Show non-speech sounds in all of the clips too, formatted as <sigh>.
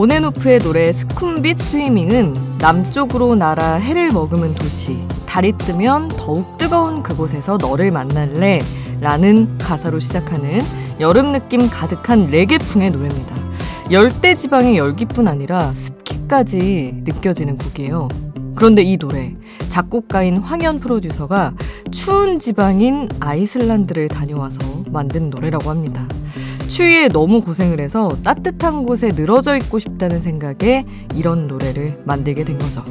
온앤오프의 노래 스쿰빗 스위밍은 남쪽으로 날아 해를 머금은 도시 달이 뜨면 더욱 뜨거운 그곳에서 너를 만날래 라는 가사로 시작하는 여름 느낌 가득한 레게풍의 노래입니다. 열대 지방의 열기뿐 아니라 습기까지 느껴지는 곡이에요. 그런데 이 노래 작곡가인 황현 프로듀서가 추운 지방인 아이슬란드를 다녀와서 만든 노래라고 합니다. 추위에 너무 고생을 해서 따뜻한 곳에 늘어져 있고 싶다는 생각에 이런 노래를 만들게 된 거죠.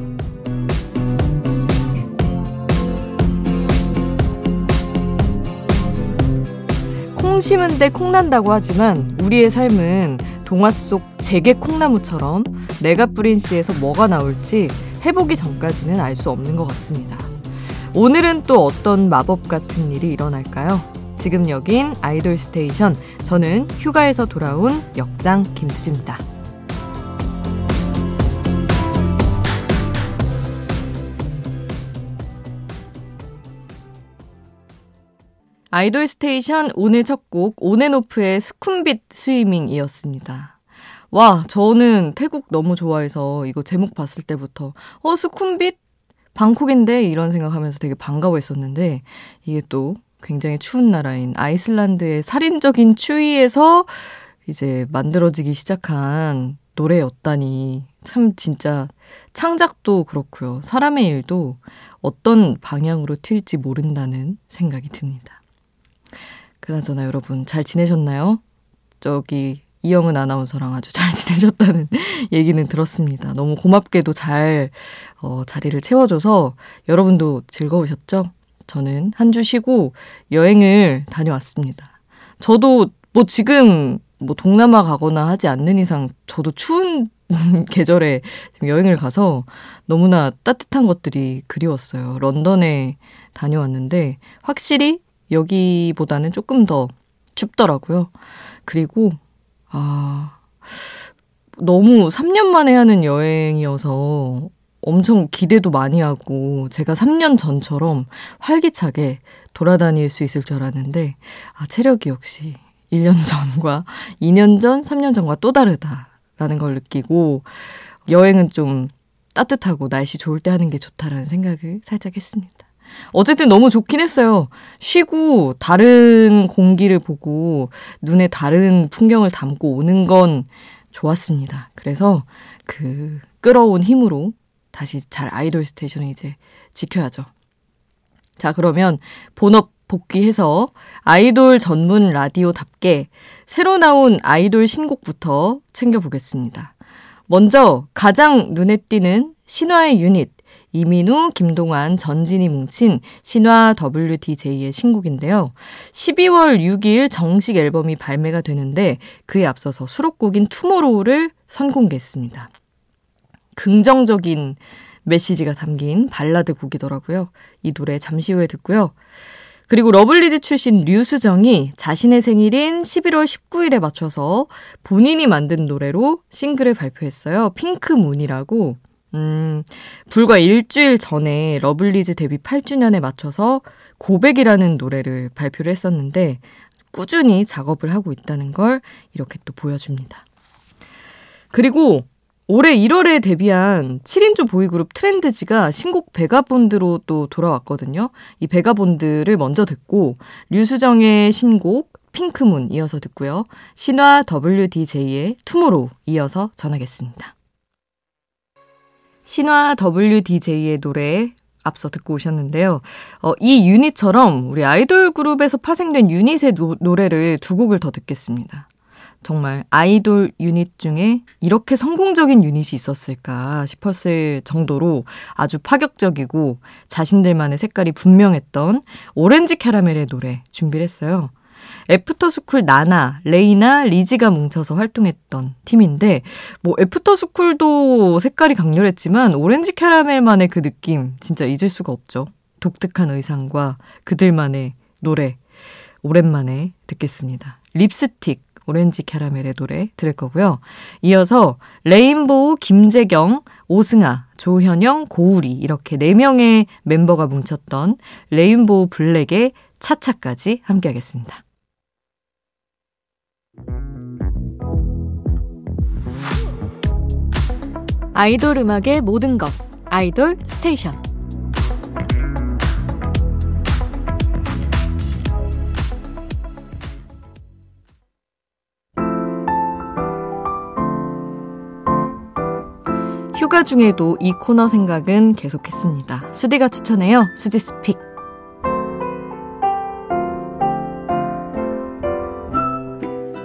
콩 심은 데 콩난다고 하지만 우리의 삶은 동화 속 재개 콩나무처럼 내가 뿌린 씨에서 뭐가 나올지 해보기 전까지는 알 수 없는 것 같습니다. 오늘은 또 어떤 마법 같은 일이 일어날까요? 지금 여긴 아이돌 station. 저는 휴가에서 돌아온 역장 김수지입니다. 아이돌 station 오늘 첫 곡 온앤오프의 스쿰빗 Swimming이었습니다. 와, 저는 태국 너무 좋아해서 이거 제목 봤을 때부터 어, 스쿰빗? 방콕인데 이런 생각하면서 되게 반가워했었는데 이게 또 굉장히 추운 나라인 아이슬란드의 살인적인 추위에서 이제 만들어지기 시작한 노래였다니 참 진짜 창작도 그렇고요. 사람의 일도 어떤 방향으로 튈지 모른다는 생각이 듭니다. 그나저나 여러분 잘 지내셨나요? 저기 이영은 아나운서랑 아주 잘 <laughs> 지내셨다는 얘기는 들었습니다. 너무 고맙게도 잘 어, 자리를 채워줘서 여러분도 즐거우셨죠? 저는 한 주 쉬고 여행을 다녀왔습니다. 저도 뭐 지금 뭐 동남아 가거나 하지 않는 이상 저도 추운 <laughs> 계절에 여행을 가서 너무나 따뜻한 것들이 그리웠어요. 런던에 다녀왔는데 확실히 여기보다는 조금 더 춥더라고요. 그리고 아 너무 3년 만에 하는 여행이어서 엄청 기대도 많이 하고 제가 3년 전처럼 활기차게 돌아다닐 수 있을 줄 알았는데 아 체력이 역시 1년 전과 <laughs> 2년 전, 3년 전과 또 다르다라는 걸 느끼고 여행은 좀 따뜻하고 날씨 좋을 때 하는 게 좋다라는 생각을 살짝 했습니다. 어쨌든 너무 좋긴 했어요. 쉬고 다른 공기를 보고 눈에 다른 풍경을 담고 오는 건 좋았습니다. 그래서 그 끌어온 힘으로 다시 잘 아이돌 스테이션을 이제 지켜야죠. 자, 그러면 본업 복귀해서 아이돌 전문 라디오답게 새로 나온 아이돌 신곡부터 챙겨보겠습니다. 먼저 가장 눈에 띄는 신화의 유닛, 이민우, 김동완, 전진이 뭉친 신화 WDJ의 신곡인데요. 12월 6일 정식 앨범이 발매가 되는데 그에 앞서서 수록곡인 Tomorrow를 선공개했습니다. 긍정적인 메시지가 담긴 발라드 곡이더라고요. 이 노래 잠시 후에 듣고요. 그리고 러블리즈 출신 류수정이 자신의 생일인 11월 19일에 맞춰서 본인이 만든 노래로 싱글을 발표했어요. Pink Moon이라고. 음, 불과 일주일 전에 러블리즈 데뷔 8주년에 맞춰서 고백이라는 노래를 발표를 했었는데 꾸준히 작업을 하고 있다는 걸 이렇게 또 보여줍니다. 그리고 올해 1월에 데뷔한 7인조 보이그룹 트렌드지가 신곡 Vagabond로 또 돌아왔거든요. 이 Vagabond를 먼저 듣고 류수정의 신곡 Pink Moon 이어서 듣고요. 신화 WDJ의 Tomorrow 이어서 전하겠습니다. 신화 WDJ의 노래 앞서 듣고 오셨는데요. 어, 이 유닛처럼 우리 아이돌 그룹에서 파생된 유닛의 노, 노래를 두 곡을 더 듣겠습니다. 정말 아이돌 유닛 중에 이렇게 성공적인 유닛이 있었을까 싶었을 정도로 아주 파격적이고 자신들만의 색깔이 분명했던 오렌지 캐러멜의 노래 준비를 했어요. 애프터스쿨 나나, 레이나, 리지가 뭉쳐서 활동했던 팀인데 뭐 애프터스쿨도 색깔이 강렬했지만 오렌지 캐러멜만의 그 느낌 진짜 잊을 수가 없죠. 독특한 의상과 그들만의 노래 오랜만에 듣겠습니다. 립스틱 오렌지 캐러멜의 노래 들을 거고요. 이어서 레인보우 김재경, 오승아, 조현영, 고우리 이렇게 4명의 멤버가 뭉쳤던 레인보우 블랙의 차차까지 함께 하겠습니다. 아이돌 음악의 모든 것 아이돌 station 휴가 중에도 이 코너 생각은 계속했습니다. 수디가 추천해요. 수지's pick.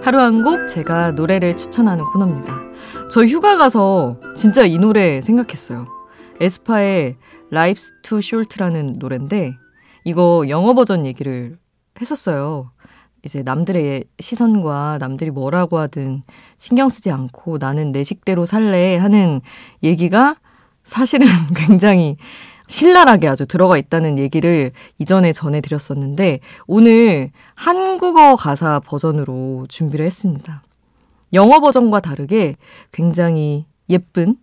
하루 한 곡 제가 노래를 추천하는 코너입니다. 저 휴가 가서 진짜 이 노래 생각했어요. 에스파의 Life's Too Short라는 노래인데 이거 영어 버전 얘기를 했었어요. 이제 남들의 시선과 남들이 뭐라고 하든 신경 쓰지 않고 나는 내 식대로 살래 하는 얘기가 사실은 <laughs> 굉장히 신랄하게 아주 들어가 있다는 얘기를 이전에 전해드렸었는데 오늘 한국어 가사 버전으로 준비를 했습니다. 영어 버전과 다르게 굉장히 예쁜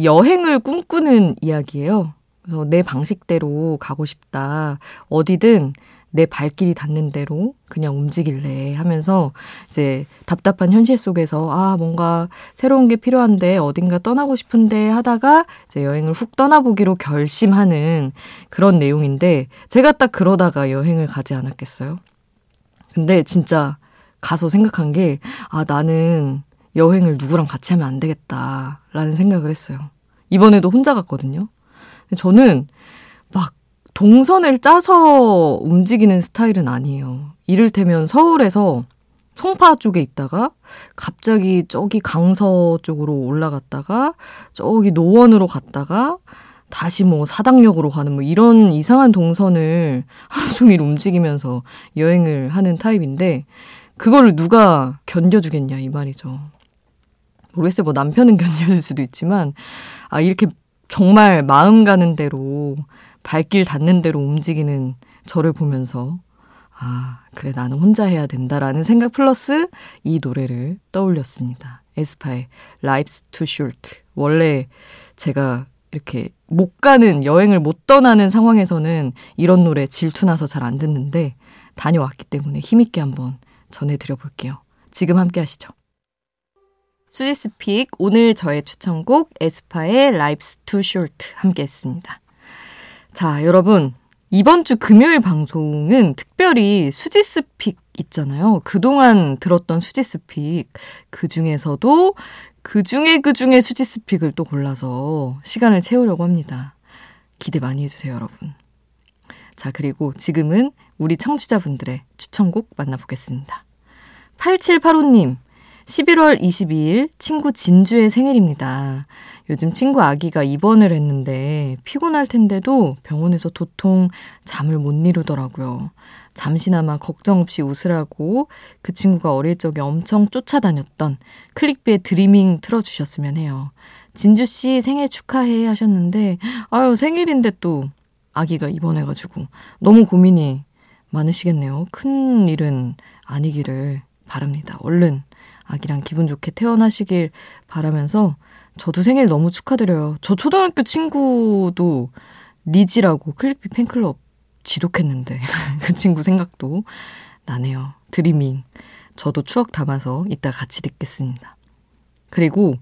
여행을 꿈꾸는 이야기예요. 그래서 내 방식대로 가고 싶다. 어디든 내 발길이 닿는 대로 그냥 움직일래 하면서 이제 답답한 현실 속에서 아, 뭔가 새로운 게 필요한데 어딘가 떠나고 싶은데 하다가 이제 여행을 훅 떠나보기로 결심하는 그런 내용인데 제가 딱 그러다가 여행을 가지 않았겠어요? 근데 진짜 가서 생각한 게 아, 나는 여행을 누구랑 같이 하면 안 되겠다라는 생각을 했어요. 이번에도 혼자 갔거든요. 저는 막 동선을 짜서 움직이는 스타일은 아니에요. 이를테면 서울에서 송파 쪽에 있다가 갑자기 저기 강서 쪽으로 올라갔다가 저기 노원으로 갔다가 다시 뭐 사당역으로 가는 뭐 이런 이상한 동선을 하루 종일 움직이면서 여행을 하는 타입인데 그거를 누가 견뎌주겠냐 이 말이죠. 모르겠어요. 뭐 남편은 <laughs> 견뎌줄 수도 있지만 아 이렇게 정말 마음 가는 대로 발길 닿는 대로 움직이는 저를 보면서 아, 그래, 나는 혼자 해야 된다라는 생각 플러스 이 노래를 떠올렸습니다. 에스파의 Life's Too Short. 원래 제가 이렇게 못 가는, 여행을 못 떠나는 상황에서는 이런 노래 질투나서 잘 안 듣는데 다녀왔기 때문에 힘있게 한번 전해드려 볼게요. 지금 함께 하시죠. 수지스픽, 오늘 저의 추천곡 에스파의 Life's Too Short 함께 했습니다. 자, 여러분. 이번 주 금요일 방송은 특별히 수지스픽 있잖아요. 그동안 들었던 수지스픽. 그 중에서도 그 중에 그 중에 수지스픽을 또 골라서 시간을 채우려고 합니다. 기대 많이 해주세요, 여러분. 자, 그리고 지금은 우리 청취자분들의 추천곡 만나보겠습니다. 8785님, 11월 22일 친구 진주의 생일입니다. 요즘 친구 아기가 입원을 했는데 피곤할 텐데도 병원에서 도통 잠을 못 이루더라고요. 잠시나마 걱정 없이 웃으라고 그 친구가 어릴 적에 엄청 쫓아다녔던 클릭비의 드리밍 틀어주셨으면 해요. 진주 씨 생일 축하해 하셨는데, 아유, 생일인데 또 아기가 입원해가지고 너무 고민이 많으시겠네요. 큰 일은 아니기를 바랍니다. 얼른 아기랑 기분 좋게 태어나시길 바라면서 저도 생일 너무 축하드려요. 저 초등학교 친구도 리지라고 클릭비 팬클럽 지독했는데 <laughs> 그 친구 생각도 나네요. 드리밍. 저도 추억 담아서 이따 같이 듣겠습니다. 그리고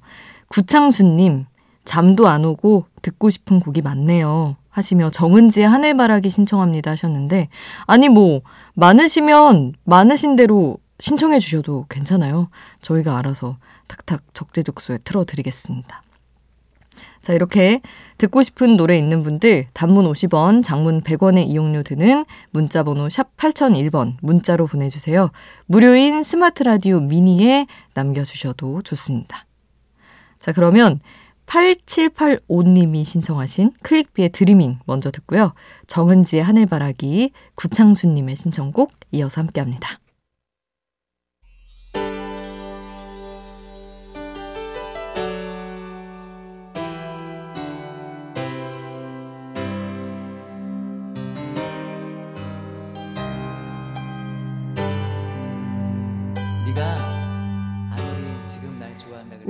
구창수님 잠도 안 오고 듣고 싶은 곡이 많네요. 하시며 정은지의 하늘바라기 신청합니다 하셨는데 아니 뭐 많으시면 많으신 대로 신청해 주셔도 괜찮아요. 저희가 알아서 탁탁 적재적소에 틀어드리겠습니다. 자, 이렇게 듣고 싶은 노래 있는 분들 단문 50원, 장문 100원의 이용료 드는 문자번호 샵 8001번 문자로 보내주세요. 무료인 스마트 라디오 미니에 남겨주셔도 좋습니다. 자, 그러면 8785님이 신청하신 클릭비의 드리밍 먼저 듣고요. 정은지의 하늘바라기, 구창수님의 신청곡 이어서 함께 합니다.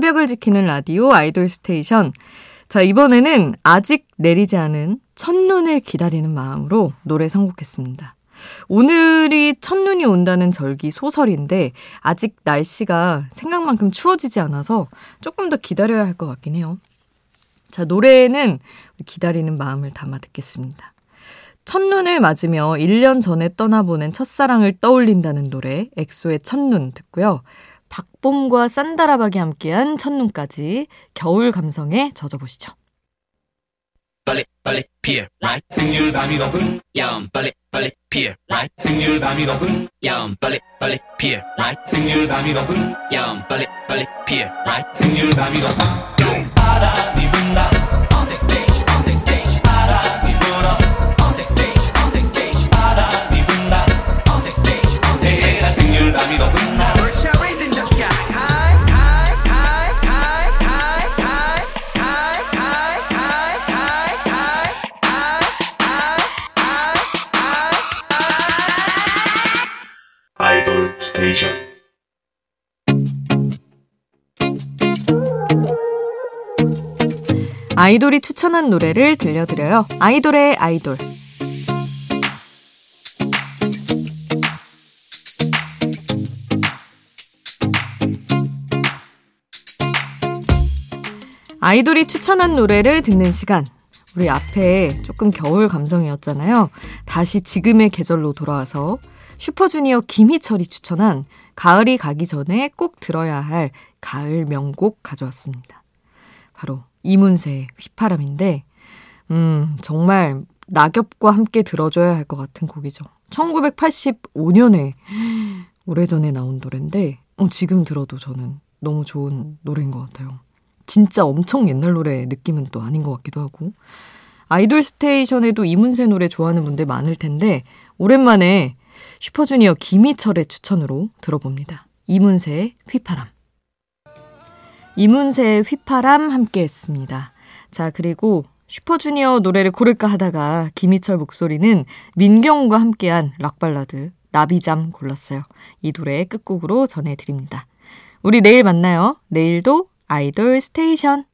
새벽을 지키는 라디오 아이돌 스테이션. 자, 이번에는 아직 내리지 않은 첫눈을 기다리는 마음으로 노래 선곡했습니다. 오늘이 첫눈이 온다는 절기 소설인데 아직 날씨가 생각만큼 추워지지 않아서 조금 더 기다려야 할 것 같긴 해요. 자, 노래는 기다리는 마음을 담아 듣겠습니다. 첫눈을 맞으며 1년 전에 떠나보낸 첫사랑을 떠올린다는 노래 엑소의 첫눈 듣고요. 박봄과 산다라박이 함께한 첫눈까지 겨울 감성에 젖어보시죠. 빨리 빨리 피어 라이 생률 밤이 높은 야음 빨리 빨리 피어 라이 생률 밤이 높은 야음 빨리 빨리 피어 라이 생률 밤이 높은 야음 빨리 빨리 피어 라이 생률 밤이 높은 바람이 분다 아이돌이 추천한 노래를 들려드려요. 아이돌의 아이돌. 아이돌이 추천한 노래를 듣는 시간. 우리 앞에 조금 겨울 감성이었잖아요. 다시 지금의 계절로 돌아와서 슈퍼주니어 김희철이 추천한 가을이 가기 전에 꼭 들어야 할 가을 명곡 가져왔습니다. 바로 이문세의 휘파람인데, 음, 정말 낙엽과 함께 들어줘야 할 것 같은 곡이죠. 1985년에 오래전에 나온 노래인데, 어, 지금 들어도 저는 너무 좋은 노래인 것 같아요. 진짜 엄청 옛날 노래 느낌은 또 아닌 것 같기도 하고. 아이돌 스테이션에도 이문세 노래 좋아하는 분들 많을 텐데, 오랜만에 슈퍼주니어 김희철의 추천으로 들어봅니다. 이문세의 휘파람. 이문세의 휘파람 함께 했습니다. 자, 그리고 슈퍼주니어 노래를 고를까 하다가 김희철 목소리는 민경훈과 함께한 락발라드 나비잠 골랐어요. 이 노래 끝곡으로 전해드립니다. 우리 내일 만나요. 내일도 아이돌 스테이션.